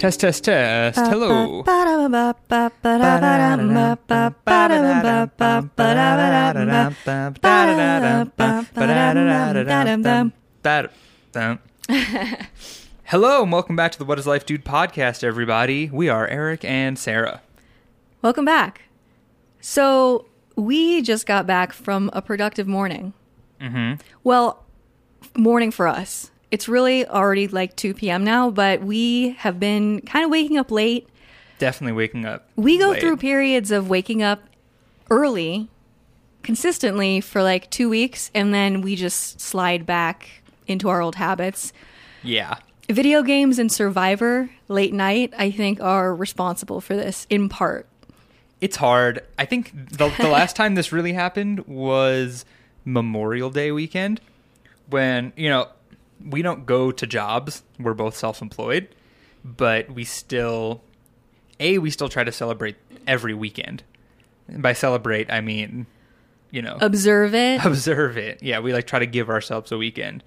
Test, test, test. Hello. Hello, and welcome back to the What is Life Dude podcast, everybody. We are Eric and Sarah. Welcome back. So, we just got back from a productive morning. Mm-hmm. Well, morning for us. It's really already like 2 p.m. now, but we have been kind of waking up late. Definitely waking up. We go late. through periods of waking up early consistently for like two weeks, and then we just slide back into our old habits. Yeah. Video games and Survivor late night, I think, are responsible for this in part. It's hard. I think the, the last time this really happened was Memorial Day weekend when, you know, we don't go to jobs. We're both self employed, but we still, A, we still try to celebrate every weekend. And by celebrate, I mean, you know, Observe it. observe it. Yeah, we like try to give ourselves a weekend.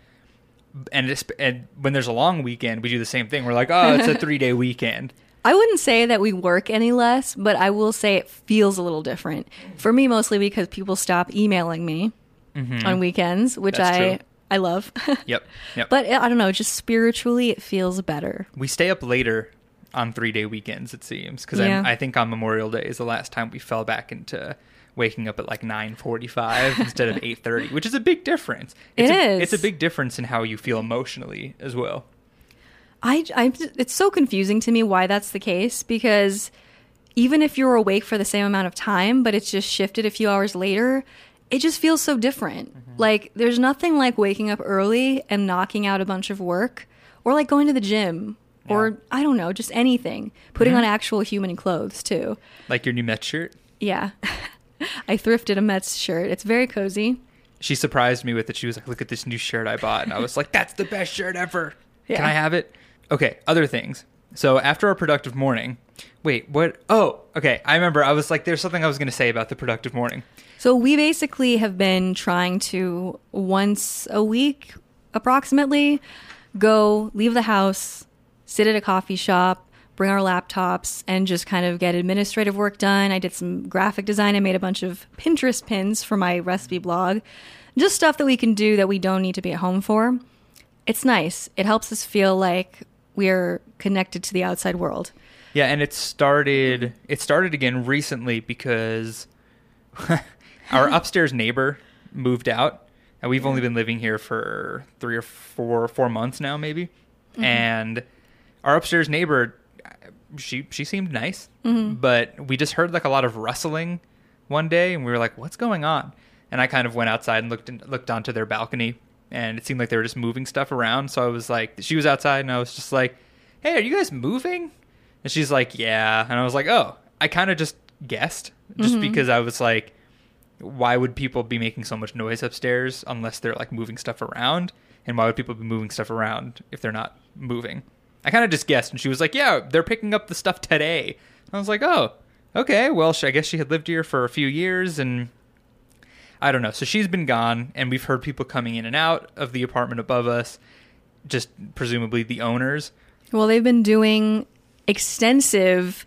And, it's, and when there's a long weekend, we do the same thing. We're like, oh, it's a three day weekend. I wouldn't say that we work any less, but I will say it feels a little different. For me, mostly because people stop emailing me on weekends, which Mm-hmm. That's I true. I love. Yep. Yep. but I don't know, just spiritually, it feels better. we stay up later on three day weekends it seems because Yeah. I think on memorial day is the last time we fell back into waking up at like 9.45 instead of 8.30 which is a big difference it's It a, is. it's a big difference in how you feel emotionally as well I, I, it's so confusing to me why that's the case because even if you're awake for the same amount of time, but it's just shifted a few hours later, it just feels so different. Mm-hmm. Like, there's nothing like waking up early and knocking out a bunch of work, or like going to the gym, or I don't know, just anything. Putting on mm-hmm. actual human clothes, too. like your new Mets shirt Yeah. I thrifted a Mets shirt. It's very cozy. she surprised me with it she was like look at this new shirt i bought and i was like that's the best shirt ever can i have it okay other things so after our productive morning wait what oh okay i remember i was like there's something i was going to say about the productive morning So we basically have been trying to once a week, approximately, go leave the house, sit at a coffee shop, bring our laptops, and just kind of get administrative work done. I did some graphic design. I made a bunch of Pinterest pins for my recipe blog, just stuff that we can do that we don't need to be at home for. It's nice. It helps us feel like we're connected to the outside world. Yeah, and it started it started again recently because our upstairs neighbor moved out and we've only been living here for 3 or 4 4 months now maybe. Mm-hmm. And our upstairs neighbor she she seemed nice, mm-hmm. but we just heard like a lot of rustling one day and we were like what's going on? And I kind of went outside and looked in, looked onto their balcony and it seemed like they were just moving stuff around. So I was like she was outside and I was just like, "Hey, are you guys moving?" And she's like, "Yeah." And I was like, "Oh, I kind of just guessed just mm-hmm. because I was like, why would people be making so much noise upstairs unless they're like moving stuff around? And why would people be moving stuff around if they're not moving?" I kind of just guessed, and she was like, "Yeah, they're picking up the stuff today." I was like, "Oh, okay. Well, I guess she had lived here for a few years, and I don't know. So she's been gone, and we've heard people coming in and out of the apartment above us, just presumably the owners." Well, they've been doing extensive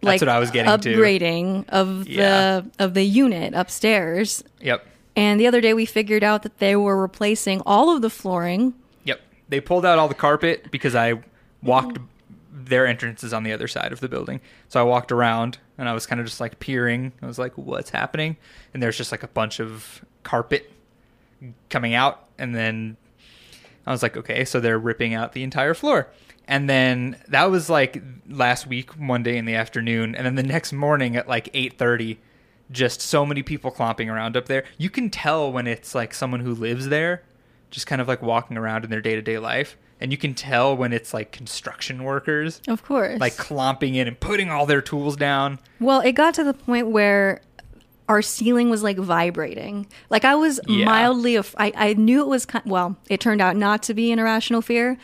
That's what I was getting to. upgrading of Yeah. the of the unit upstairs. Yep. And the other day we figured out that they were replacing all of the flooring. Yep. They pulled out all the carpet because I walked their entrance is on the other side of the building. So I walked around and I was kind of just like peering. I was like, what's happening? And there's just like a bunch of carpet coming out. And then I was like, okay, so they're ripping out the entire floor. And then that was like last week, one day in the afternoon. And then the next morning at like 8.30, just so many people clomping around up there. You can tell when it's like someone who lives there, just kind of like walking around in their day to day life. And you can tell when it's like construction workers, Of course. like clomping in and putting all their tools down. well, it got to the point where our ceiling was like vibrating. Like I was Yeah. mildly af- I, I knew it was kind well, it turned out not to be an irrational fear,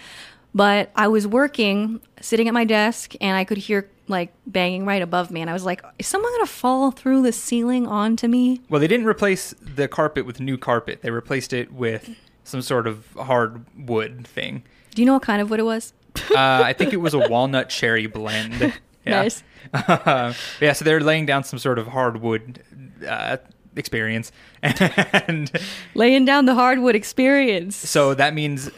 but I was working, sitting at my desk and I could hear like banging right above me and I was like, is someone going to fall through the ceiling onto me? Well, they didn't replace the carpet with new carpet. They replaced it with some sort of hard wood thing. Do you know what kind of wood it was? Uh, I think it was a walnut cherry blend. Yeah. Nice. Uh, yeah, so they're laying down some sort of hardwood uh, experience, and Laying down the hardwood experience. so that means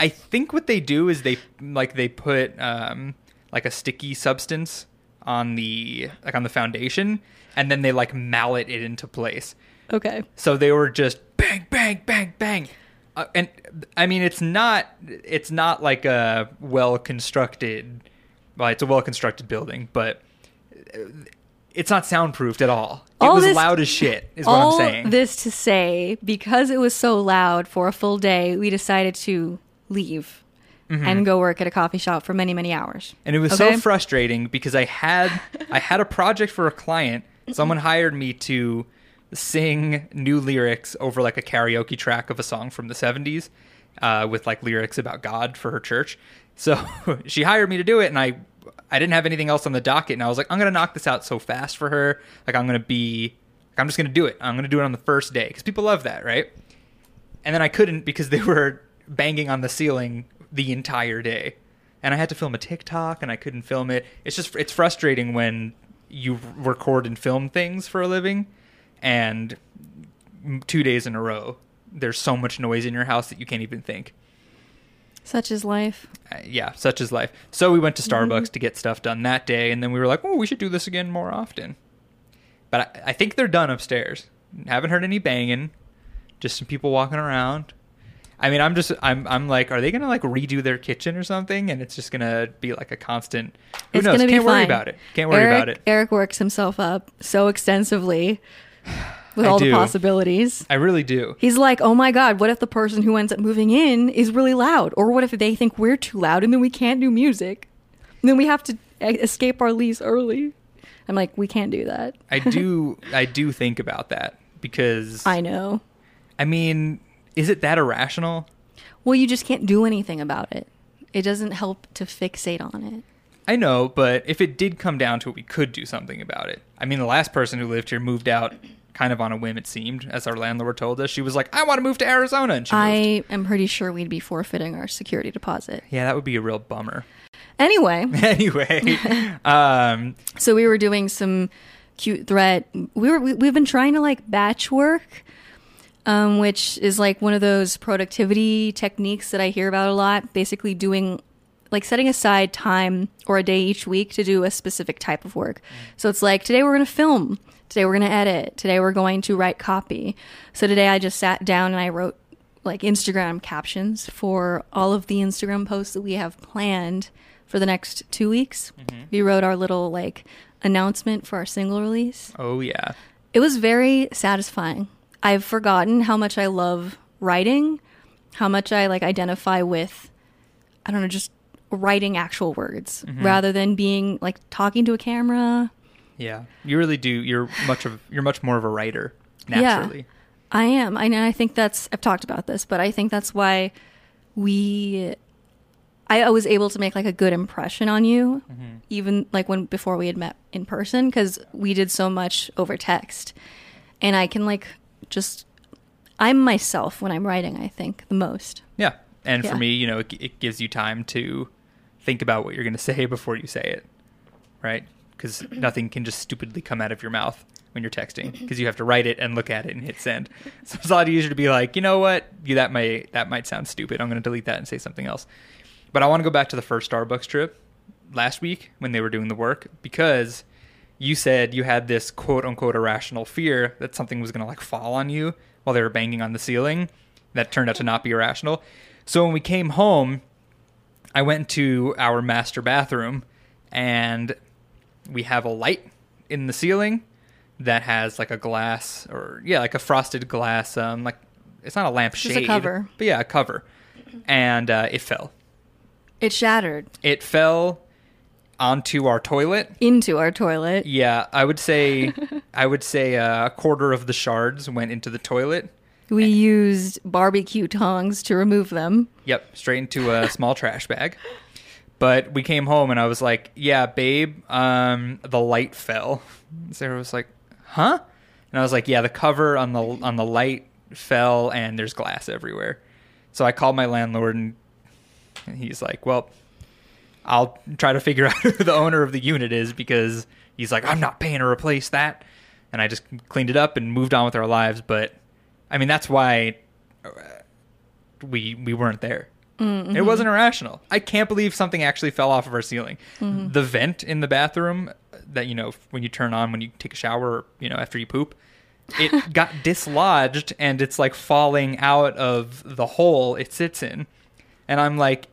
I think what they do is they like they put um, like a sticky substance on the like on the foundation, and then they like mallet it into place. Okay. So they were just bang, bang, bang, bang. Uh, and I mean, it's not it's not like a well constructed. Well, it's a well constructed building, but uh, it's not soundproofed at all. It All was this- loud as shit. Is what I'm saying. this to say, because it was so loud for a full day, we decided to leave Mm-hmm. and go work at a coffee shop for many, many hours. and it was Okay? so frustrating because I had I had a project for a client. Someone hired me to sing new lyrics over like a karaoke track of a song from the 70s uh, with like lyrics about God for her church. So she hired me to do it, and I I didn't have anything else on the docket, and I was like, I'm gonna knock this out so fast for her. Like I'm gonna be, I'm just gonna do it. I'm gonna do it on the first day because people love that, right? And then I couldn't because they were banging on the ceiling the entire day. And I had to film a TikTok and I couldn't film it. It's just it's frustrating when you record and film things for a living and 2 days in a row there's so much noise in your house that you can't even think. Such is life. Uh, yeah, such is life. So we went to Starbucks to get stuff done that day and then we were like, "Oh, we should do this again more often." But I, I think they're done upstairs. Haven't heard any banging. Just some people walking around. I mean, I'm just I'm I'm like, are they gonna like redo their kitchen or something? And it's just gonna be like a constant. Who it's knows? Can't worry about it. Can't worry Eric, about it. Eric works himself up so extensively with I all do. the possibilities. I really do. He's like, oh my God, what if the person who ends up moving in is really loud? Or what if they think we're too loud and then we can't do music? And then we have to escape our lease early. I'm like, we can't do that. I do. I do think about that because I know. I mean, is it that irrational? Well, you just can't do anything about it. It doesn't help to fixate on it. I know, but if it did come down to it, we could do something about it. I mean, the last person who lived here moved out kind of on a whim, it seemed, as our landlord told us. She was like, I want to move to Arizona. And she moved. I am pretty sure we'd be forfeiting our security deposit. Yeah, that would be a real bummer. Anyway, anyway, um, so we were doing some cute threat. We were we, we've been trying to like batch work, um, which is like one of those productivity techniques that I hear about a lot. Basically, doing like setting aside time or a day each week to do a specific type of work. So it's like today we're going to film. Today we're going to edit. Today we're going to write copy. So today I just sat down and I wrote like Instagram captions for all of the Instagram posts that we have planned for the next two weeks. We wrote our little like announcement for our single release. oh yeah, It was very satisfying. I've forgotten how much I love writing, how much I like identify with, I don't know, just writing actual words mm-hmm. rather than being like talking to a camera. yeah. You really do. You're much of you're much more of a writer Yeah. naturally. I am. I, and I think that's, I've talked about this, but I think that's why we, I, I was able to make like a good impression on you, mm-hmm. even like when, before we had met in person, because we did so much over text. And I can like just, I'm myself when I'm writing, I think, the most. Yeah, and for me, you know, it, it gives you time to think about what you're going to say before you say it, right? Because nothing can just stupidly come out of your mouth when you're texting because you have to write it and look at it and hit send. So it's a lot easier to be like, you know what, you that might that might sound stupid. I'm going to delete that and say something else. But I want to go back to the first Starbucks trip last week when they were doing the work because you said you had this quote unquote irrational fear that something was going to like fall on you while they were banging on the ceiling. That turned out to not be irrational. So when we came home, I went to our master bathroom and we have a light in the ceiling that has like a glass or yeah, like a frosted glass um like it's not a lamp shade, Just a cover. but yeah, a cover. And uh, it fell. It shattered It fell onto our toilet. into our toilet. Yeah, I would say I would say uh, a quarter of the shards went into the toilet. We used barbecue tongs to remove them. Yep, straight into a small trash bag. But we came home and I was like, "Yeah, babe, um, the light fell." Sarah was like, "Huh?" And I was like, "Yeah, the cover on the on the light fell and there's glass everywhere." So I called my landlord and, and he's like, "Well, I'll try to figure out who the owner of the unit is because he's like, I'm not paying to replace that. And I just cleaned it up and moved on with our lives. But I mean, that's why uh, we we weren't there. Mm-hmm. It wasn't irrational. I can't believe something actually fell off of our ceiling. Mm-hmm. The vent in the bathroom that you know when you turn on when you take a shower, or, you know after you poop, it got dislodged and it's like falling out of the hole it sits in. And I'm like,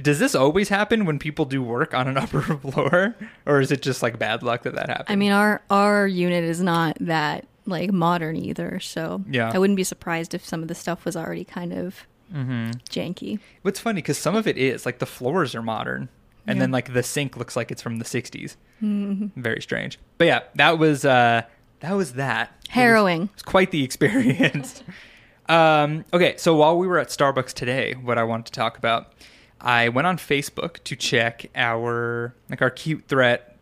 does this always happen when people do work on an upper floor, or is it just like bad luck that that happens? I mean, our our unit is not that like modern either, so Yeah. I wouldn't be surprised if some of the stuff was already kind of Mm-hmm. janky. What's funny because some of it is like the floors are modern, and Yeah. then like the sink looks like it's from the '60s. Very strange. But yeah, that was uh that was that It was- Harrowing. It was, quite the experience. um, okay, so while we were at Starbucks today, what I wanted to talk about, I went on Facebook to check our like our cute threat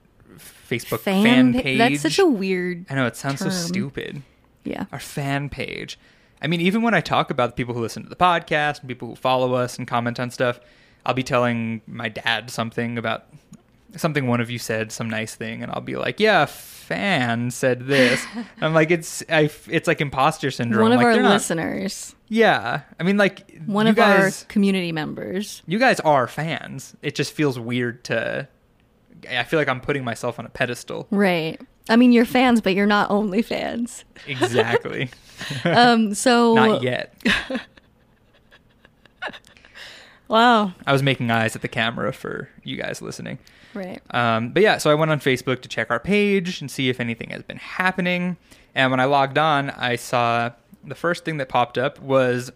Facebook fan, pa- page. That's such a weird. I know it sounds so stupid Yeah. our fan page. I mean, even when I talk about the people who listen to the podcast and people who follow us and comment on stuff, I'll be telling my dad something about something one of you said, some nice thing, and I'll be like, "Yeah, fan said this." I'm like, it's I, it's like imposter syndrome. One of like, our they're not- listeners, Yeah, I mean, like one you of guys, our community members. you guys are fans. It just feels weird to. I feel like I'm putting myself on a pedestal. Right. I mean, you're fans, but you're not only fans. Exactly. Um. So. Not yet. Wow. I was making eyes at the camera for you guys listening. Right. Um, but yeah, so I went on Facebook to check our page and see if anything has been happening. And when I logged on, I saw the first thing that popped up was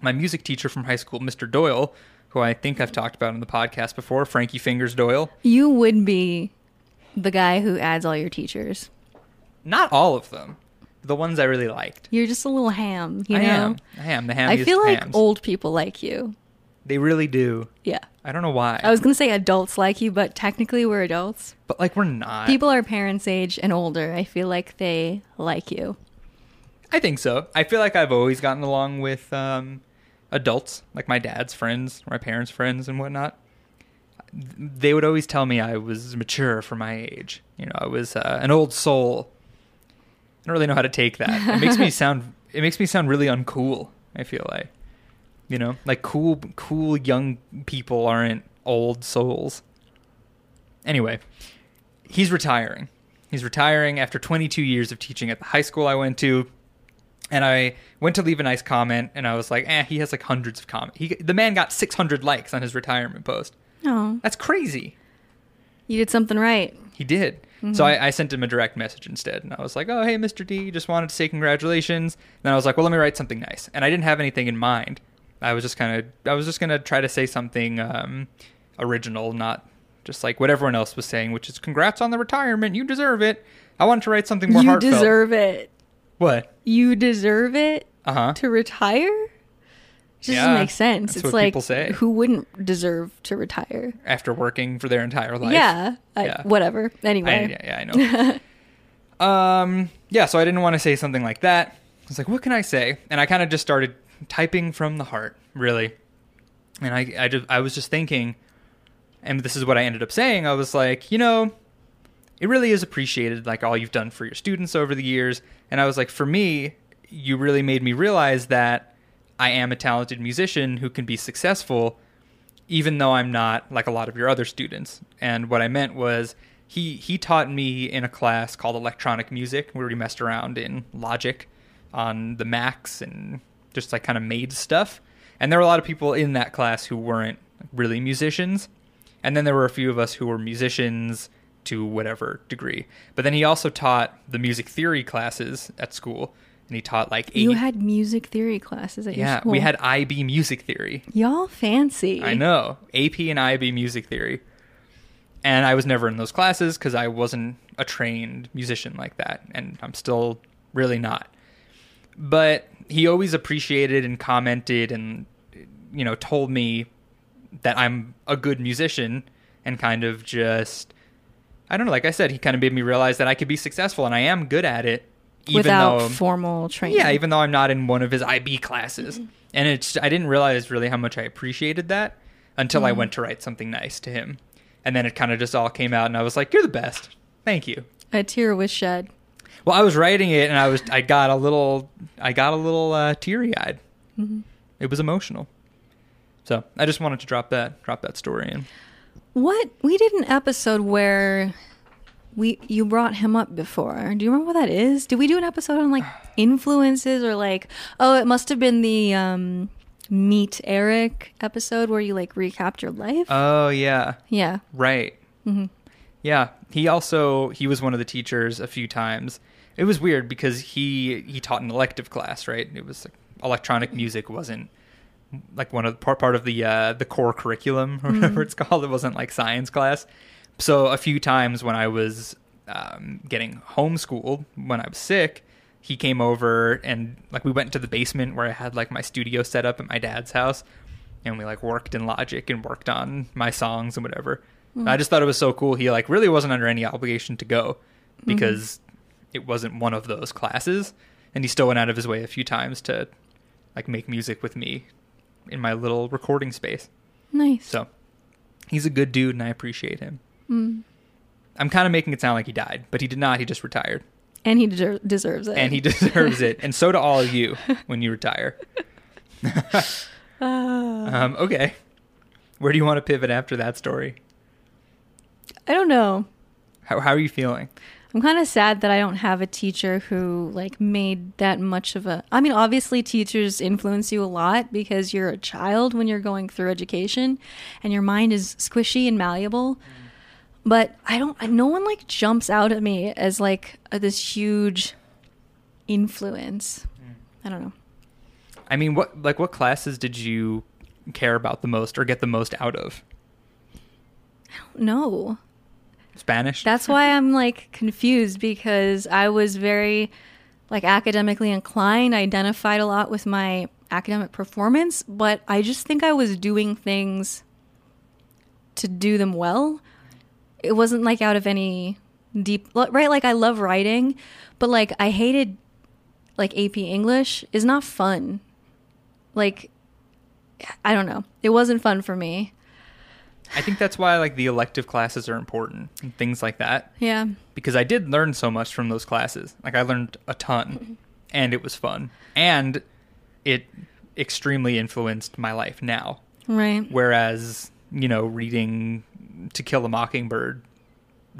my music teacher from high school, Mr. Doyle, who I think I've talked about on the podcast before, Frankie Fingers Doyle. You would be the guy who adds all your teachers. Not all of them, the ones I really liked. You're just a little ham, you I know. am. I am the ham. I feel like hams. old people like you. They really do. Yeah. I don't know why, I was gonna say adults like you, but technically we're adults. but like we're not. People our parents' age and older. I feel like they like you. I think so. I feel like I've always gotten along with um, adults, like my dad's friends, my parents' friends, and whatnot. They would always tell me I was mature for my age. You know, I was uh, an old soul. I don't really know how to take that. It makes me sound. It makes me sound really uncool. I feel like, you know, like cool, cool young people aren't old souls. Anyway, he's retiring. He's retiring after 22 years of teaching at the high school I went to and I went to leave a nice comment, and I was like, "Eh, he has like hundreds of comments. He the man got 600 likes on his retirement post. Oh, That's crazy. you did something right. He did. So I, I sent him a direct message instead, and I was like, "Oh, hey, Mr. D, just wanted to say congratulations." then I was like, "Well, let me write something nice," and I didn't have anything in mind. I was just kind of, I was just gonna try to say something um, original, not just like what everyone else was saying, which is "Congrats on the retirement, you deserve it." I wanted to write something more you heartfelt. deserve it. what? You deserve it Uh huh. to retire. It just Yeah, doesn't make sense. that's it's what like people say. who wouldn't deserve to retire? After working for their entire life. Yeah, I, Yeah. whatever. I, Anyway, yeah, yeah, I know. um, yeah, so I didn't want to say something like that. I was like, what can I say? And I kind of just started typing from the heart, really. And I, I, just, I was just thinking, and this is what I ended up saying. I was like, you know, it really is appreciated, like all you've done for your students over the years. And I was like, for me, you really made me realize that I am a talented musician who can be successful even though I'm not like a lot of your other students. And what I meant was he he taught me in a class called electronic music where we messed around in Logic on the Macs and just like kind of made stuff. And there were a lot of people in that class who weren't really musicians. And then there were a few of us who were musicians to whatever degree. But then he also taught the music theory classes at school. And he taught like you had music theory classes at your Yeah, we had IB music theory. y'all fancy. I know. AP and IB music theory. And I was never in those classes because I wasn't a trained musician like that. And I'm still really not. But he always appreciated and commented and, you know, told me that I'm a good musician and kind of just, I don't know, like I said, he kind of made me realize that I could be successful and I am good at it. Even without though, formal training. yeah, even though I'm not in one of his IB classes. Mm-hmm. And it's I didn't realize really how much I appreciated that until I mm-hmm. went to write something nice to him. And then it kind of just all came out, and I was like, "You're the best. Thank you." A tear was shed. Well, I was writing it, and I was I got a little I got a little uh, teary eyed. It was emotional. So I just wanted to drop that drop that story in. What we did an episode where we you brought him up before. Do you remember what that is? Did we do an episode on like influences or like oh it must have been the um meet Eric episode where you like recapped your life? Oh yeah, yeah. right. Yeah, he also he was one of the teachers a few times. It was weird because he he taught an elective class, right? It was like, electronic music wasn't like one of part part of the uh, the core curriculum or whatever it's called. It wasn't like science class. So a few times when I was um, getting homeschooled when I was sick, he came over and like we went to the basement where I had like my studio set up at my dad's house, and we like worked in Logic and worked on my songs and whatever. And I just thought it was so cool. He like really wasn't under any obligation to go because it wasn't one of those classes, and he still went out of his way a few times to like make music with me in my little recording space. Nice. So he's a good dude, and I appreciate him. Mm. I'm kind of making it sound like he died, but he did not. He just retired, And he deser- deserves it. and he deserves it, and so do all of you when you retire. Ah. Um, okay, where do you want to pivot after that story? I don't know. How, how are you feeling? I'm kind of sad that I don't have a teacher who like made that much of a I mean obviously teachers influence you a lot because you're a child when you're going through education and your mind is squishy and malleable. But I don't no one like jumps out at me as like a, this huge influence. Hmm. I don't know. I mean, what like what classes did you care about the most or get the most out of? No. Spanish. That's why I'm like confused because I was very like academically inclined. I identified a lot with my academic performance, but I just think I was doing things to do them well. It wasn't like out of any deep right like I love writing, but like I hated like AP English is not fun. Like I don't know. It wasn't fun for me. I think that's why like the elective classes are important and things like that Yeah. because I did learn so much from those classes. Like I learned a ton and it was fun and it extremely influenced my life now. Right. Whereas, you know, reading To Kill a Mockingbird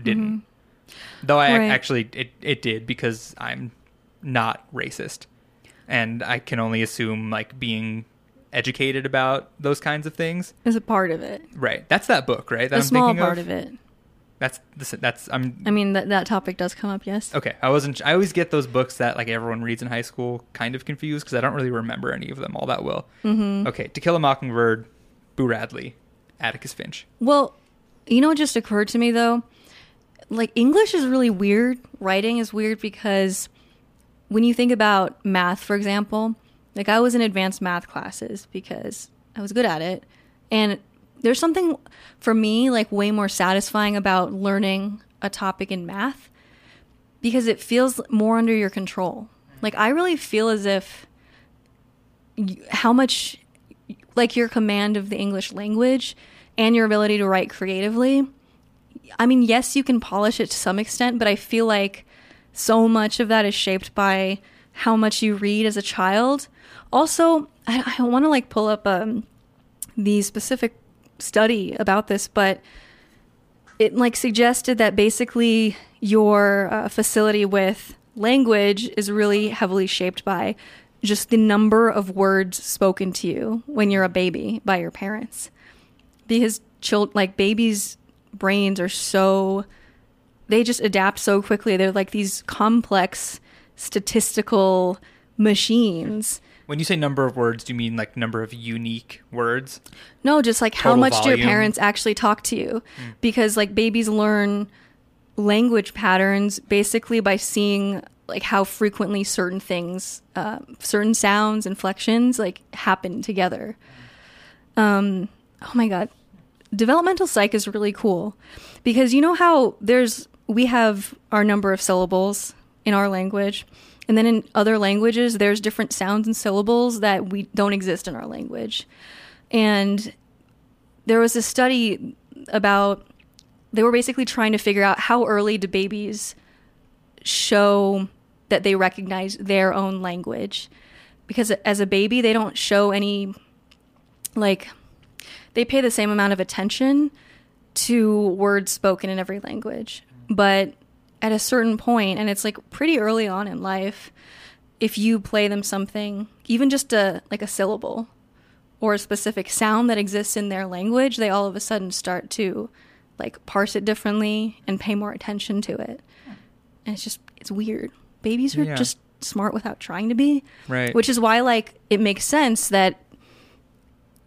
didn't. Mm-hmm. Though I ac- Right. actually it it did because I'm not racist. And I can only assume like being educated about those kinds of things. Is a part of it. Right. That's that book, right? That a I'm small part of. of it. That's that's I'm I mean, that that topic does come up, yes. okay. I wasn't. I always get those books that like everyone reads in high school kind of confused because I don't really remember any of them all that well. Mm-hmm. Okay, To Kill a Mockingbird, Boo Radley, Atticus Finch. Well, you know what just occurred to me though? Like English is really weird. Writing is weird because when you think about math, for example, like I was in advanced math classes because I was good at it. And there's something for me like way more satisfying about learning a topic in math because it feels more under your control. Like I really feel as if how much like your command of the English language and your ability to write creatively. I mean, yes, you can polish it to some extent, but I feel like so much of that is shaped by how much you read as a child. Also, I, I want to like pull up um, the specific study about this, but it like suggested that basically your uh, facility with language is really heavily shaped by just the number of words spoken to you when you're a baby by your parents. Because child like babies brains are so they just adapt so quickly. They're like these complex statistical machines When you say number of words, do you mean like number of unique words? No, just like how Total much do your parents actually talk to you? Because like babies learn language patterns basically by seeing like how frequently certain things, uh, certain sounds, inflections like happen together. Um, oh my god, developmental psych is really cool because you know how there's we have our number of syllables in our language. And then in other languages, there's different sounds and syllables that we don't exist in our language. And there was a study about they were basically trying to figure out how early do babies show that they recognize their own language. Because as a baby they don't show any like they pay the same amount of attention to words spoken in every language. But at a certain point and it's like pretty early on in life if you play them something even just a like a syllable or a specific sound that exists in their language they all of a sudden start to like parse it differently and pay more attention to it and it's just it's weird babies are Yeah. just smart without trying to be Right. which is why like it makes sense that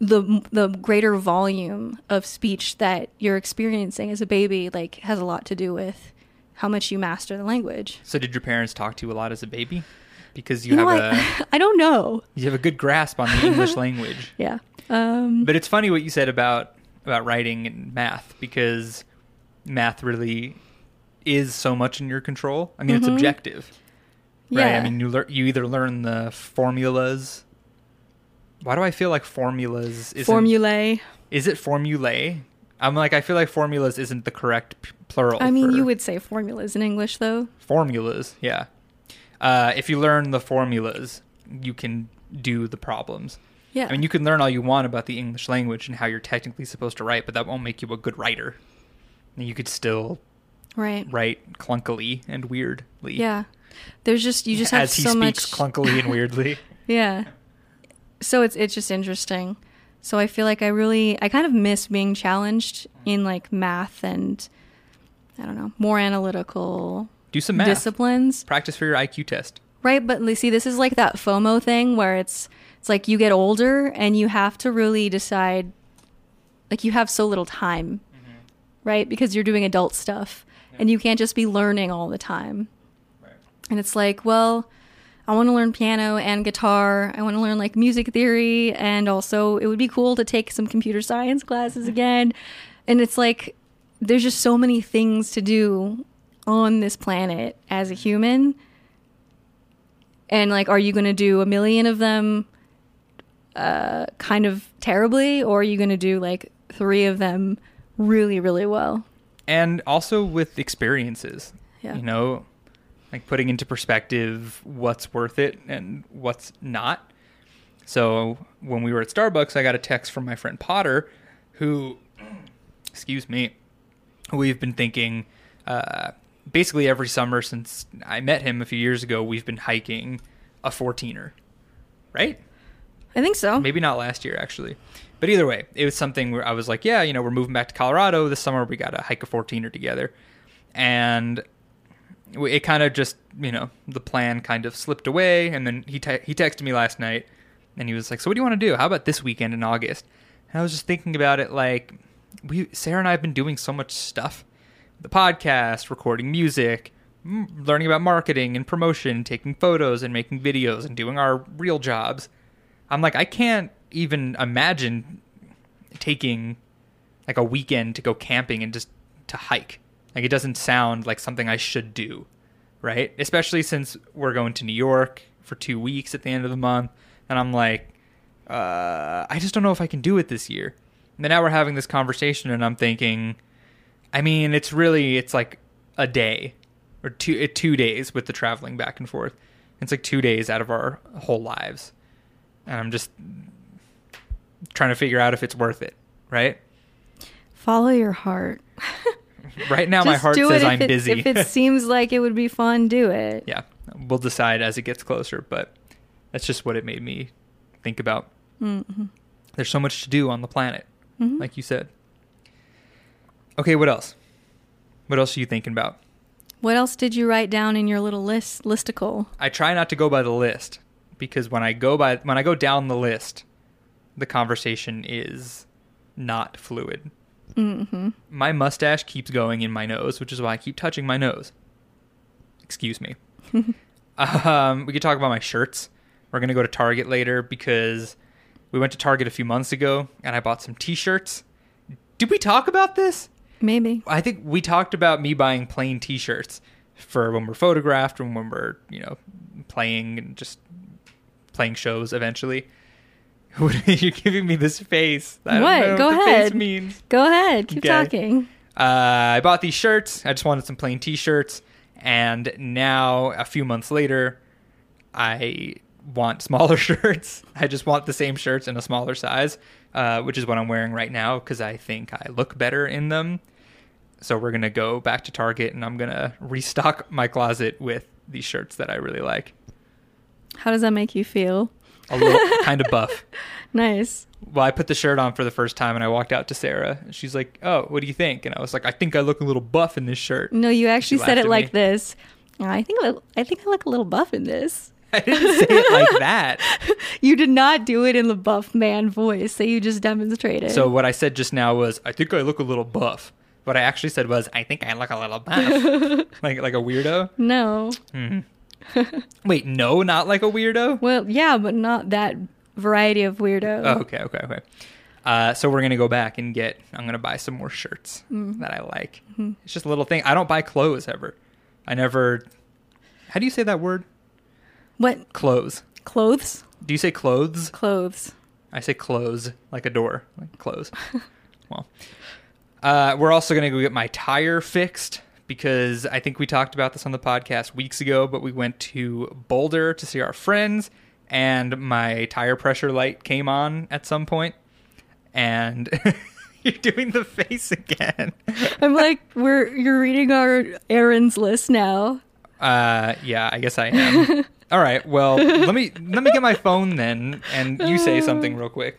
the the greater volume of speech that you're experiencing as a baby like has a lot to do with how much you master the language So did your parents talk to you a lot as a baby? Because you, you know have I, a I don't know you have a good grasp on the English language. yeah um But it's funny what you said about about writing and math because math really is so much in your control. I mean, it's Mhm. objective, right? yeah I mean, you lear- you either learn the formulas. Why do I feel like formulas is formulae Is it formulae? I'm like I feel like formulas isn't the correct p- plural. i mean you would say formulas in english though formulas. Yeah. Uh, if you learn the formulas, you can do the problems. yeah I mean, you can learn all you want about the English language and how you're technically supposed to write, but that won't make you a good writer. And you could still right write clunkily and weirdly. yeah there's just you just have as he so speaks much clunkily and weirdly. Yeah. So it's it's just interesting. So I feel like I really I kind of miss being challenged in like math and I don't know, more analytical Do some math. disciplines. Practice for your IQ test. Right, but see this is like that FOMO thing where it's it's like you get older and you have to really decide like you have so little time. Mm-hmm. Right? Because you're doing adult stuff and you can't just be learning all the time. And it's like, well, I want to learn piano and guitar. I want to learn like music theory. And also, it would be cool to take some computer science classes again. And it's like, there's just so many things to do on this planet as a human. And like, are you going to do a million of them uh, kind of terribly? Or are you going to do like three of them really, really well? And also with experiences. Yeah. You know, like putting into perspective what's worth it and what's not. So when we were at Starbucks, I got a text from my friend Potter, who, excuse me, we've been thinking uh, basically every summer since I met him a few years ago, we've been hiking a 14er, right? I think so. Maybe not last year, actually. But either way, it was something where I was like, yeah, you know, we're moving back to Colorado this summer. We got to hike a 14er together. And it kind of just, you know, the plan kind of slipped away. And then he, te- he texted me last night and he was like, so what do you want to do? How about this weekend in August? And I was just thinking about it like, we, Sarah and I have been doing so much stuff the podcast, recording music, learning about marketing and promotion, taking photos and making videos and doing our real jobs. I'm like, I can't even imagine taking like a weekend to go camping and just to hike. Like, it doesn't sound like something I should do, right? Especially since we're going to New York for two weeks at the end of the month. And I'm like, uh, I just don't know if I can do it this year. And now we're having this conversation, and I'm thinking, I mean, it's really, it's like a day or two, uh, two days with the traveling back and forth. It's like two days out of our whole lives and I'm just trying to figure out if it's worth it, right? Follow your heart. Right now, my heart do says I'm it, busy. If it seems like it would be fun, do it. yeah, we'll decide as it gets closer, but that's just what it made me think about. Mm-hmm. There's so much to do on the planet, Mhm. like you said. Okay, what else? What else are you thinking about? What else did you write down in your little list listicle? I try not to go by the list because when I go by when I go down the list, the conversation is not fluid. Mm-hmm. My mustache keeps going in my nose, which is why I keep touching my nose. Excuse me. um, we could talk about my shirts. We're gonna go to Target later because we went to Target a few months ago and I bought some T-shirts. Did we talk about this? Maybe. I think we talked about me buying plain T-shirts for when we're photographed and when we're you know playing and just playing shows eventually. What you're giving me this face? I don't What? Go face ahead. means. Go ahead, keep Okay. talking. Uh, I bought these shirts. I just wanted some plain T-shirts, and now a few months later, I want smaller shirts. I just want the same shirts in a smaller size, uh, which is what I'm wearing right now because I think I look better in them. So we're gonna go back to Target, and I'm gonna restock my closet with these shirts that I really like. How does that make you feel? A little kind of buff. Nice. Well, I put the shirt on for the first time, and I walked out to Sarah. and She's like, "Oh, what do you think?" And I was like, "I think I look a little buff in this shirt." No, you actually said it like me. this. Oh, I think I, I think I look a little buff in this. I didn't say it like that. You did not do it in the buff man voice that you just demonstrated. So what I said just now was, I think I look a little buff. What I actually said was, I think I look a little buff, like like a weirdo. no. Mm-hmm. Wait, no, not like a weirdo. Well, yeah, but not that variety of weirdo. Oh, okay, okay, okay. Uh, so we're gonna go back and get. I'm gonna buy some more shirts that I like. It's just a little thing. I don't buy clothes ever. I never. How do you say that word? What Clothes. clothes? Do you say clothes? Clothes. I say close like a door, like close. well, uh, we're also gonna go get my tire fixed because I think we talked about this on the podcast weeks ago. But we went to Boulder to see our friends, and my tire pressure light came on at some point, and you're doing the face again. I'm like, we're you're reading our errands list now. Uh, yeah, I guess I am. All right, well, let me let me get my phone then, and you say something real quick.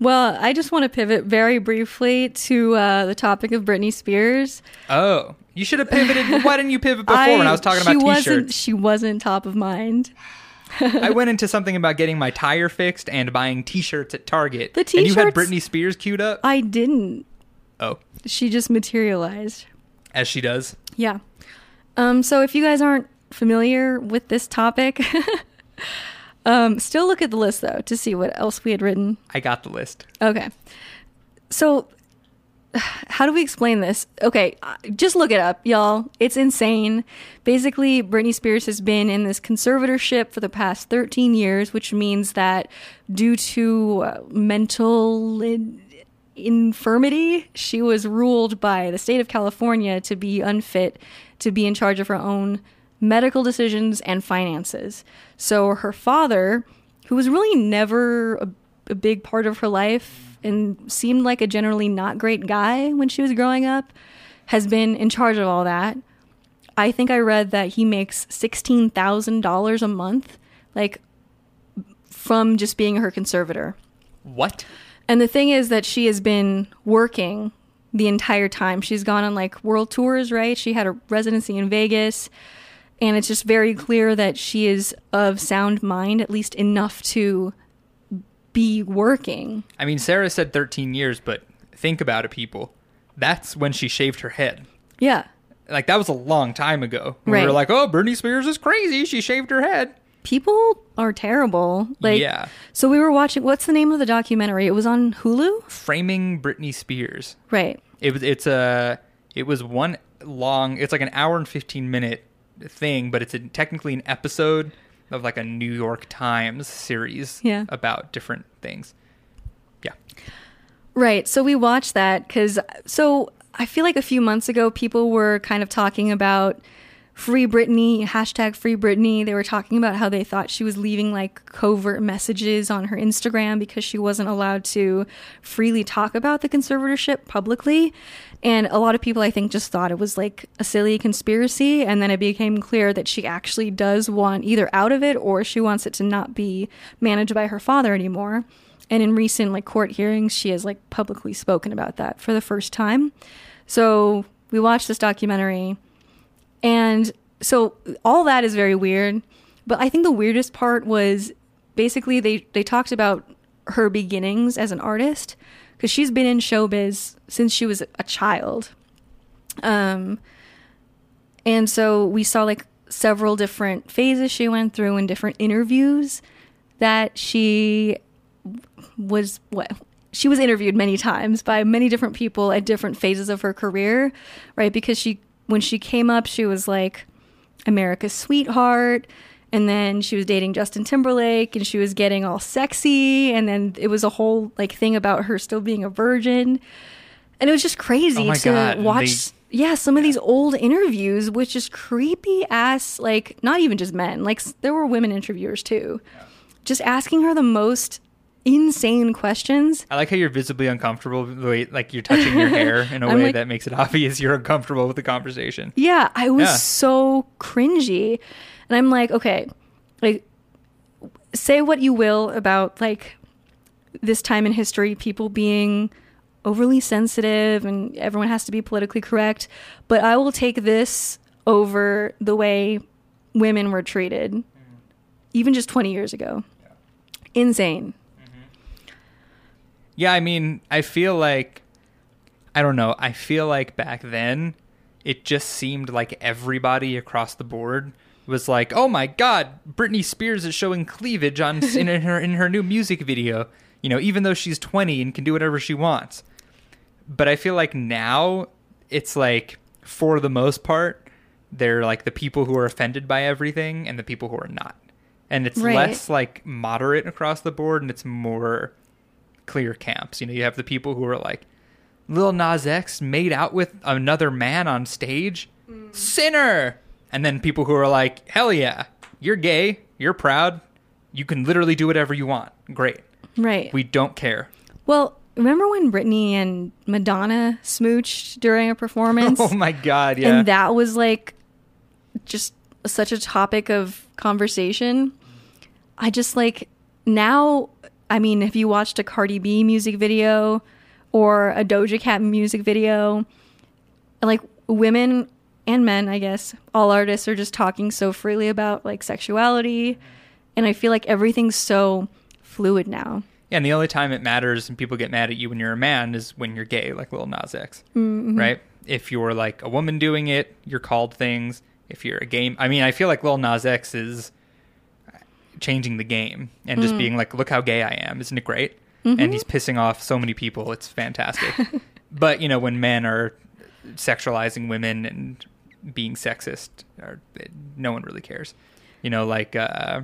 Well, I just want to pivot very briefly to uh, the topic of Britney Spears. Oh, you should have pivoted. Why didn't you pivot before when I was talking about wasn't, t-shirts? She wasn't top of mind. I went into something about getting my tire fixed and buying t-shirts at Target. The t-shirts. And you had Britney Spears queued up? I didn't. Oh, She just materialized. as she does. Yeah. Um, so if you guys aren't familiar with this topic, um, still look at the list though to see what else we had written. I got the list. Okay. So how do we explain this? Okay, uh, just look it up, y'all. It's insane. Basically, Britney Spears has been in this conservatorship for the past 13 years, which means that due to uh, mental in- infirmity, she was ruled by the state of California to be unfit to be in charge of her own medical decisions and finances. So her father, who was really never a, a big part of her life and seemed like a generally not great guy when she was growing up, has been in charge of all that. I think I read that he makes $16,000 a month, like from just being her conservator. What? And the thing is that she has been working the entire time. She's gone on like world tours, right? She had a residency in Vegas. And it's just very clear that she is of sound mind, at least enough to be working. I mean, Sarah said 13 years, but think about it, people. That's when she shaved her head. Yeah. Like, that was a long time ago. When We were like, oh, Britney Spears is crazy. She shaved her head. People are terrible. Like, Yeah. So we were watching, what's the name of the documentary? It was on Hulu? Framing Britney Spears. Right. It was, it's a, it was one long, it's like an hour and 15 minute thing, but it's a, technically an episode of like a New York Times series Yeah. about different things. Yeah. Right. So we watched that because, so I feel like a few months ago, people were kind of talking about free Britney, hashtag free Britney. They were talking about how they thought she was leaving like covert messages on her Instagram because she wasn't allowed to freely talk about the conservatorship publicly. And a lot of people, I think, just thought it was like a silly conspiracy. And then it became clear that she actually does want either out of it or she wants it to not be managed by her father anymore. And in recent like court hearings, she has like publicly spoken about that for the first time. So we watched this documentary, and so all that is very weird. But I think the weirdest part was basically they they talked about her beginnings as an artist because she's been in showbiz since she was a child. Um, and so we saw like several different phases she went through in different interviews that she was what she was interviewed many times by many different people at different phases of her career, right? Because she when she came up, she was like America's sweetheart, And then she was dating Justin Timberlake and she was getting all sexy. And then it was a whole like thing about her still being a virgin. And it was just crazy Oh to God, watch. yeah, some of these old interviews, which is creepy ass, like, not even just men, like, there were women interviewers too. Just asking her the most insane questions. I like how you're visibly uncomfortable the way like you're touching your hair in a way like- that makes it obvious you're uncomfortable with the conversation. Yeah, I was Yeah. so cringy. And I'm like, okay, like say what you will about like this time in history, people being overly sensitive and everyone has to be politically correct, but I will take this over the way women were treated even just 20 years ago. Insane. Yeah, I mean, I feel like I don't know. I feel like back then it just seemed like everybody across the board was like, "Oh my god, Britney Spears is showing cleavage on in her in her new music video." You know, even though she's 20 and can do whatever she wants. But I feel like now it's like for the most part they're like the people who are offended by everything and the people who are not. And it's Right. less like moderate across the board and it's more clear camps. You know, you have the people who are like, Lil Nas X made out with another man on stage, sinner. And then people who are like, hell yeah, you're gay, you're proud, you can literally do whatever you want. Great. Right. We don't care. well, remember when Britney and Madonna smooched during a performance? Oh my god, yeah. and that was like just such a topic of conversation i just like now i mean if you watched a cardi b music video or a doja cat music video like women and men i guess all artists are just talking so freely about like sexuality and i feel like everything's so fluid now Yeah, and the only time it matters and people get mad at you when you're a man is when you're gay, like Lil Nas X, Mm-hmm. right? If you're like a woman doing it, you're called things. If you're a game, I mean, I feel like Lil Nas X is changing the game and Mm. just being like, "Look how gay I am!" Isn't it great? Mm-hmm. And he's pissing off so many people. It's fantastic. but you know, when men are sexualizing women and being sexist, or no one really cares. You know, like uh,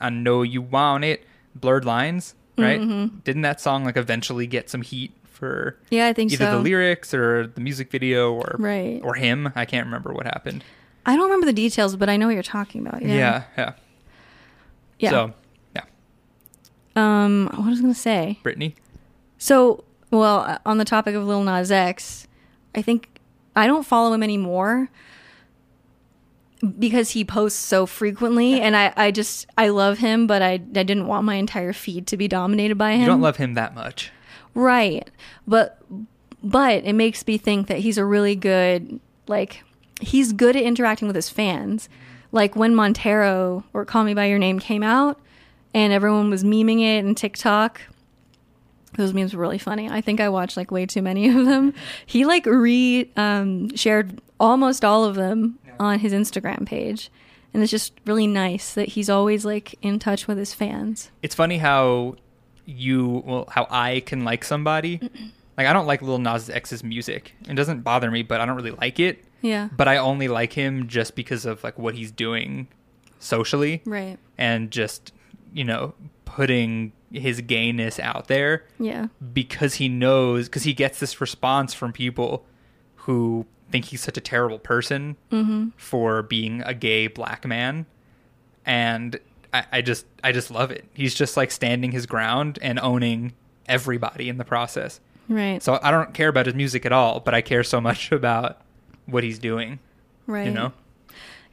I know you want it, blurred lines, right? Mm-hmm. Didn't that song like eventually get some heat for yeah i think either so the lyrics or the music video or Right. or him? I can't remember what happened. i don't remember the details but i know what you're talking about yeah Yeah, yeah. Yeah So, yeah, um what was i gonna say Britney. So, well, uh, on the topic of Lil Nas X, I think I don't follow him anymore because he posts so frequently, and I, I just I love him, but I I didn't want my entire feed to be dominated by him. You don't love him that much. right, but but it makes me think that he's a really good like he's good at interacting with his fans. Like when Montero or Call Me by Your Name came out, and everyone was memeing it and TikTok those memes were really funny. I think I watched like way too many of them. He like re um, shared almost all of them on his Instagram page, and it's just really nice that he's always like in touch with his fans. It's funny how you well how I can like somebody. Like I don't like Lil Nas X's music. It doesn't bother me, but I don't really like it. Yeah. But I only like him just because of like what he's doing socially Right. and just, you know, putting his gayness out there Yeah. because he knows because he gets this response from people who think he's such a terrible person mm-hmm. for being a gay black man and I, I just i just love it he's just like standing his ground and owning everybody in the process Right. so i don't care about his music at all but i care so much about what he's doing right. you know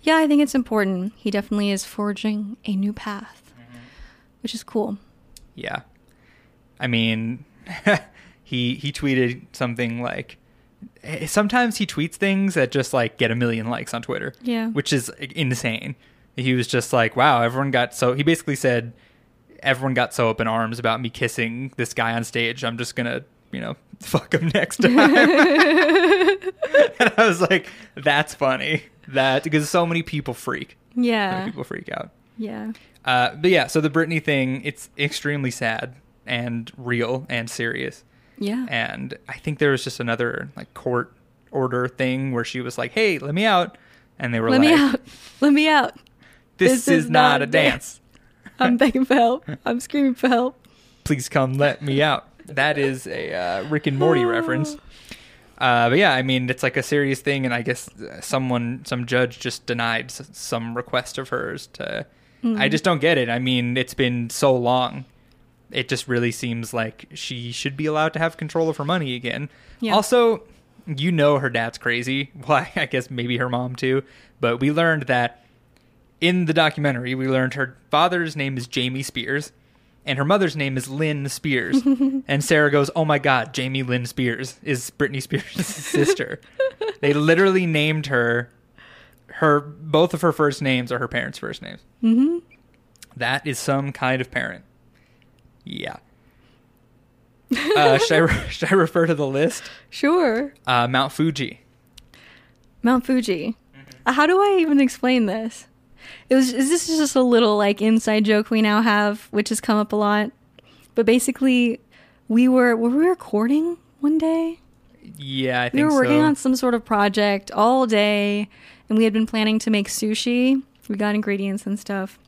Yeah, I think it's important. He definitely is forging a new path, which is cool. Yeah. I mean, he he tweeted something like eh, sometimes he tweets things that just like get a million likes on Twitter. Yeah. Which is insane. He was just like, "Wow, everyone got so he basically said everyone got so up in arms about me kissing this guy on stage. I'm just going to, you know, fuck him next time." and I was like, "That's funny." That because so many people freak. So many Yeah. people freak out. Yeah. Uh, but yeah, so the Britney thing, it's extremely sad and real and serious. Yeah. And I think there was just another like court order thing where she was like, "Hey, let me out," and they were Let like, "Let me out. Let me out. This, is, not a dance. I'm begging for help. I'm screaming for help. Please come let me out. That is a uh, Rick and Morty reference. Uh, but yeah, I mean, it's like a serious thing, and I guess uh, someone, some judge, just denied s- some request of hers to. I just don't get it. I mean, it's been so long. It just really seems like she should be allowed to have control of her money again. Yeah. Also, you know her dad's crazy. Why? I guess maybe her mom too. But we learned that in the documentary, we learned her father's name is Jamie Spears and her mother's name is Lynn Spears. and Sarah goes, Oh my God, Jamie Lynn Spears is Britney Spears' sister. they literally named her, her, both of her first names are her parents' first names. Mm-hmm. That is some kind of parent. Yeah. Uh, should, I re- should I refer to the list? Sure. Uh, Mount Fuji. Mount Fuji. Uh, How do I even explain this? It was is this just a little like inside joke we now have, which has come up a lot. But basically, we were were we recording one day? Yeah, I We were working so. on some sort of project all day, and we had been planning to make sushi. We got ingredients and stuff,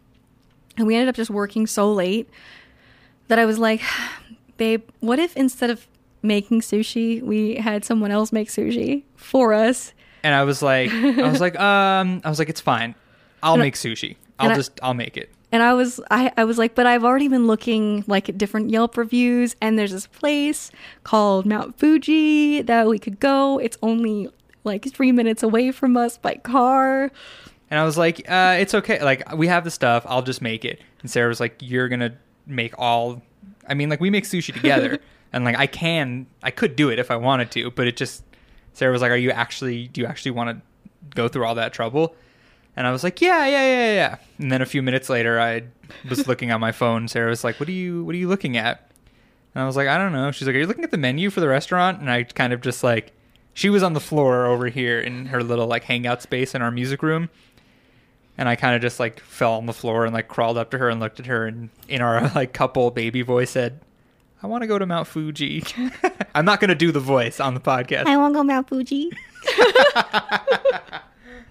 and we ended up just working so late that I was like, "Babe, what if instead of making sushi, we had someone else make sushi for us?" and I was like, I was like, um, I was like, it's fine. I'll And make sushi. I'll I- just, I'll make it. And I was I, I was like, but I've already been looking like at different Yelp reviews and there's this place called Mount Fuji that we could go. It's only like three minutes away from us by car. And I was like, uh, it's okay. Like, we have the stuff. I'll just make it. And Sarah was like, you're going to make all. I mean, like, we make sushi together. and, like, I can, I could do it if I wanted to, but it just. Sarah was like, are you actually, do you actually want to go through all that trouble? And I was like, yeah, yeah, yeah, yeah. And then a few minutes later, I was looking on my phone. Sarah was like, what are you, what are you looking at? And I was like, I don't know. She's like, are you looking at the menu for the restaurant? And I kind of just like, she was on the floor over here in her little like hangout space in our music room. And I kind of just like fell on the floor and like crawled up to her and looked at her and in our like couple baby voice said, I want to go to Mount Fuji. I'm not going to do the voice on the podcast. I want to go Mount Fuji.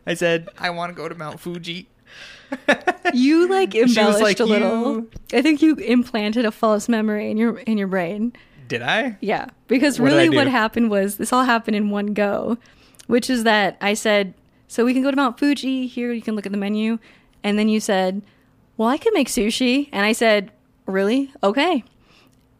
I said, I want to go to Mount Fuji. You like was embellished like, a little. "You-" I think you implanted a false memory in your in your brain. Did I? Yeah, because What really what happened was this all happened in one go, which is that I said, "So we can go to Mount Fuji. Here you can look at the menu." And then you said, "Well, I could make sushi." And I said, "Really? Okay."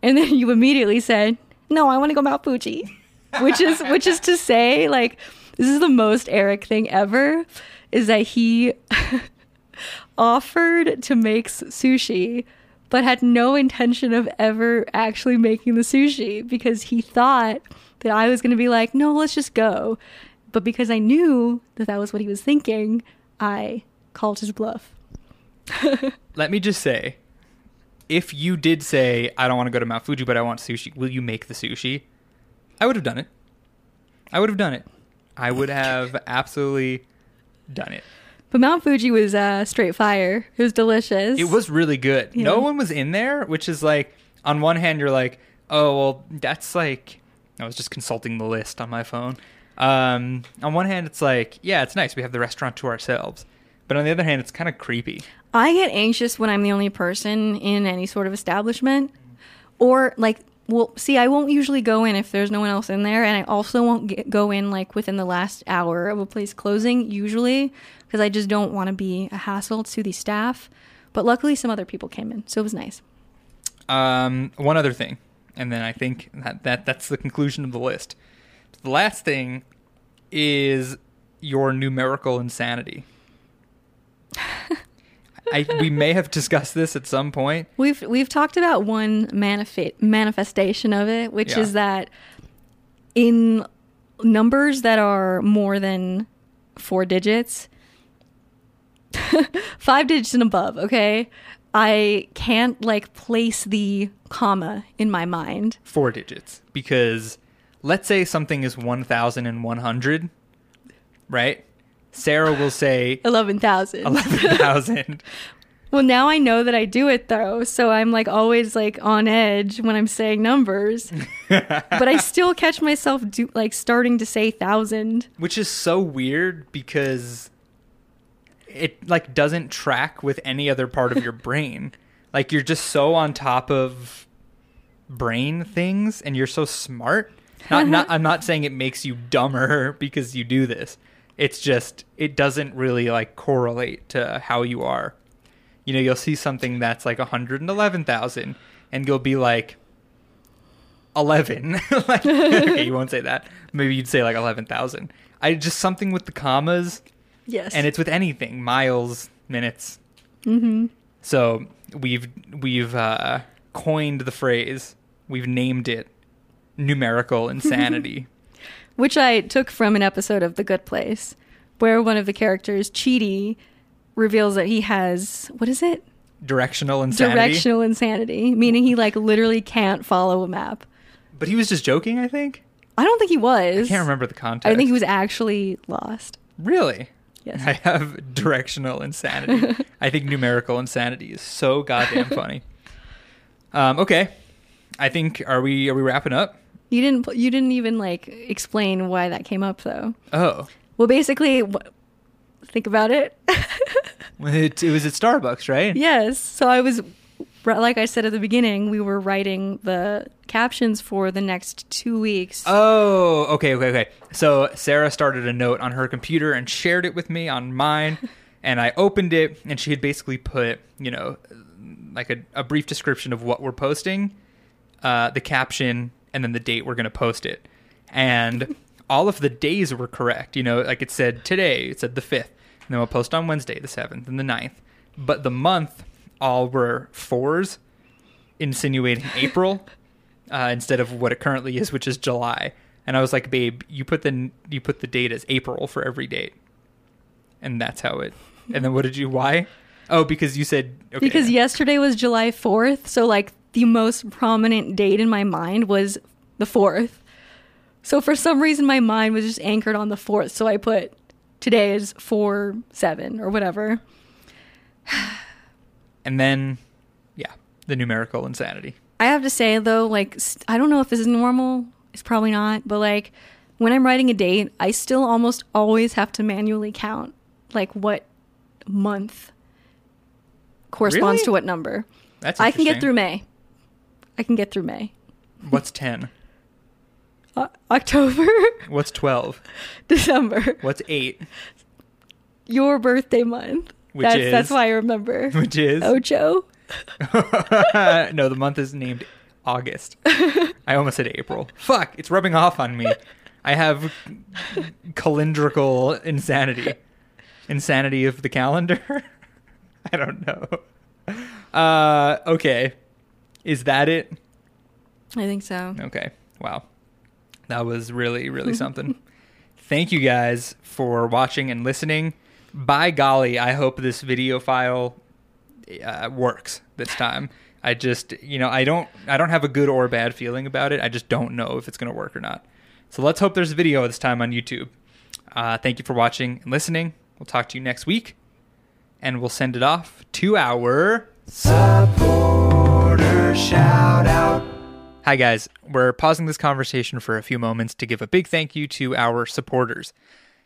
And then you immediately said, "No, I want to go Mount Fuji." Which is which is to say like this is the most Eric thing ever is that he offered to make sushi but had no intention of ever actually making the sushi because he thought that I was going to be like, "No, let's just go." But because I knew that that was what he was thinking, I called his bluff. Let me just say, if you did say, I don't want to go to Mount Fuji, but I want sushi, will you make the sushi? I would have done it. I would have done it. I would have absolutely done it. But Mount Fuji was uh, straight fire. It was delicious. It was really good. Yeah. No one was in there, which is like, on one hand, you're like, oh, well, that's like, I was just consulting the list on my phone. Um, on one hand, it's like, yeah, it's nice. We have the restaurant to ourselves. But on the other hand, it's kind of creepy. I get anxious when I'm the only person in any sort of establishment. Or, like, well, see, I won't usually go in if there's no one else in there. And I also won't get, go in, like, within the last hour of a place closing, usually, because I just don't want to be a hassle to the staff. But luckily, some other people came in, so it was nice. Um, one other thing, and then I think that, that that's the conclusion of the list. The last thing is your numerical insanity. I, we may have discussed this at some point. We've we've talked about one manifest manifestation of it, which Yeah. is that in numbers that are more than four digits, five digits and above, okay, I can't like place the comma in my mind. Four digits. Because let's say something is 1,100, right? Sarah will say Eleven thousand. 11,000. Well, now I know that I do it though, so I'm like always like on edge when I'm saying numbers, but I still catch myself do like starting to say thousand. Which is so weird because it like doesn't track with any other part of your brain. Like you're just so on top of brain things and you're so smart. Not not I'm not saying it makes you dumber because you do this. It's just it doesn't really like correlate to how you are. You know, you'll see something that's like 111,000 and you'll be like 11. like okay, you won't say that. Maybe you'd say like 11,000. I just something with the commas Yes. and it's with anything miles minutes mm-hmm. so we've we've uh, coined the phrase we've named it numerical insanity Which I took from an episode of The Good Place, where one of the characters, Chidi, reveals that he has what is it? directional insanity Directional insanity, meaning he like literally can't follow a map. but he was just joking i think I don't think he was. i can't remember the context I think he was actually lost. really Yes. i have directional insanity i think numerical insanity is so goddamn funny um, okay i think are we are we wrapping up You didn't. You didn't even like explain why that came up though. oh Well, basically, wh- think about it. it, it was at starbucks right yes. So I was, like I said at the beginning, we were writing the captions for the next two weeks. Oh, okay, okay, okay. So Sarah started a note on her computer and shared it with me on mine, and I opened it, and she had basically put, you know, like a, a brief description of what we're posting, uh, the caption, and then the date we're going to post it. And all of the days were correct. You know, like it said today, it said the 5th, and then we'll post on Wednesday, the 7th, and the 9th. But the month, all were fours, insinuating April uh, instead of what it currently is, which is July. And I was like, babe, you put the you put the date as April for every date, and that's how it. And then what did you? Why? Oh, because you said okay. Because yesterday was July 4th, so like the most prominent date in my mind was the 4th. So for some reason my mind was just anchored on the 4th, so I put today is 4 7 or whatever. and then, yeah, the numerical insanity. I have to say though, like I don't know if this is normal. It's probably not, but like when I'm writing a date, I still almost always have to manually count like what month corresponds Really? to what number. That's I can get through May. I can get through May. What's ten? O- October, What's twelve? December, What's eight? your birthday month. Which that's is that's why I remember. which is Ocho. no, the month is named August. I almost said April. Fuck, it's rubbing off on me. I have calendrical insanity. Insanity of the calendar? I don't know. Uh okay. Is that it? I think so. Okay. Wow. That was really, really something. Thank you guys for watching and listening. By golly, I hope this video file uh, works this time. I just, you know, I don't, I don't have a good or bad feeling about it. I just don't know if it's going to work or not. So let's hope there's a video this time on YouTube. Uh, thank you for watching and listening. We'll talk to you next week, and we'll send it off to our Shout out. Hi, guys. We're pausing this conversation for a few moments to give a big thank you to our supporters.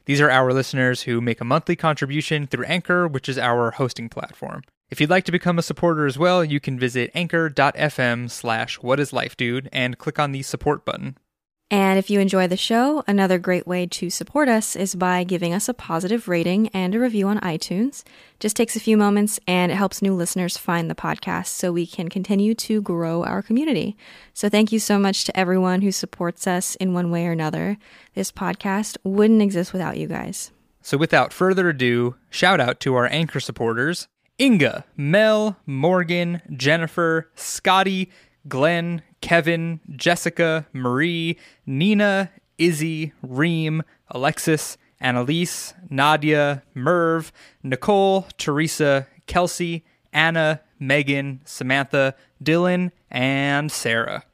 These are our listeners who make a monthly contribution through Anchor, which is our hosting platform. If you'd like to become a supporter as well, you can visit anchor.fm slash whatislifedude and click on the support button. And if you enjoy the show, another great way to support us is by giving us a positive rating and a review on iTunes. Just takes a few moments and it helps new listeners find the podcast so we can continue to grow our community. So thank you so much to everyone who supports us in one way or another. This podcast wouldn't exist without you guys. So without further ado, shout out to our Anchor supporters Inga, Mel, Morgan, Jennifer, Scotty, Glenn, Kevin, Jessica, Marie, Nina, Izzy, Reem, Alexis, Annalise, Nadia, Merv, Nicole, Teresa, Kelsey, Anna, Megan, Samantha, Dylan, and Sarah.